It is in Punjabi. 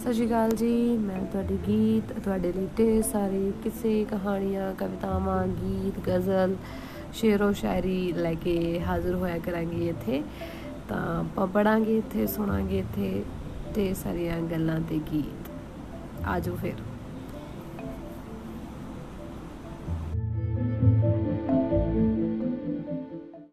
ਸਤਿ ਸ਼੍ਰੀ ਅਕਾਲ ਜੀ, ਮੈਂ ਤੁਹਾਡੀ ਗੀਤ, ਤੁਹਾਡੇ ਲਈ ਢੇਰ ਸਾਰੇ ਕਿਸੇ ਕਹਾਣੀਆਂ, ਕਵਿਤਾਵਾਂ, ਗੀਤ, ਗਜ਼ਲ, ਸ਼ੇਰੋ ਸ਼ਾਇਰੀ ਲੈ ਕੇ ਹਾਜ਼ਰ ਹੋਇਆ ਕਰਾਂਗੀ ਇੱਥੇ। ਤਾਂ ਆਪਾਂ ਪੜਾਂਗੇ ਇੱਥੇ, ਸੁਣਾਂਗੇ ਇੱਥੇ ਤੇ ਸਾਰੀਆਂ ਗੱਲਾਂ ਤੇ ਗੀਤ। ਆਜੋ ਫਿਰ।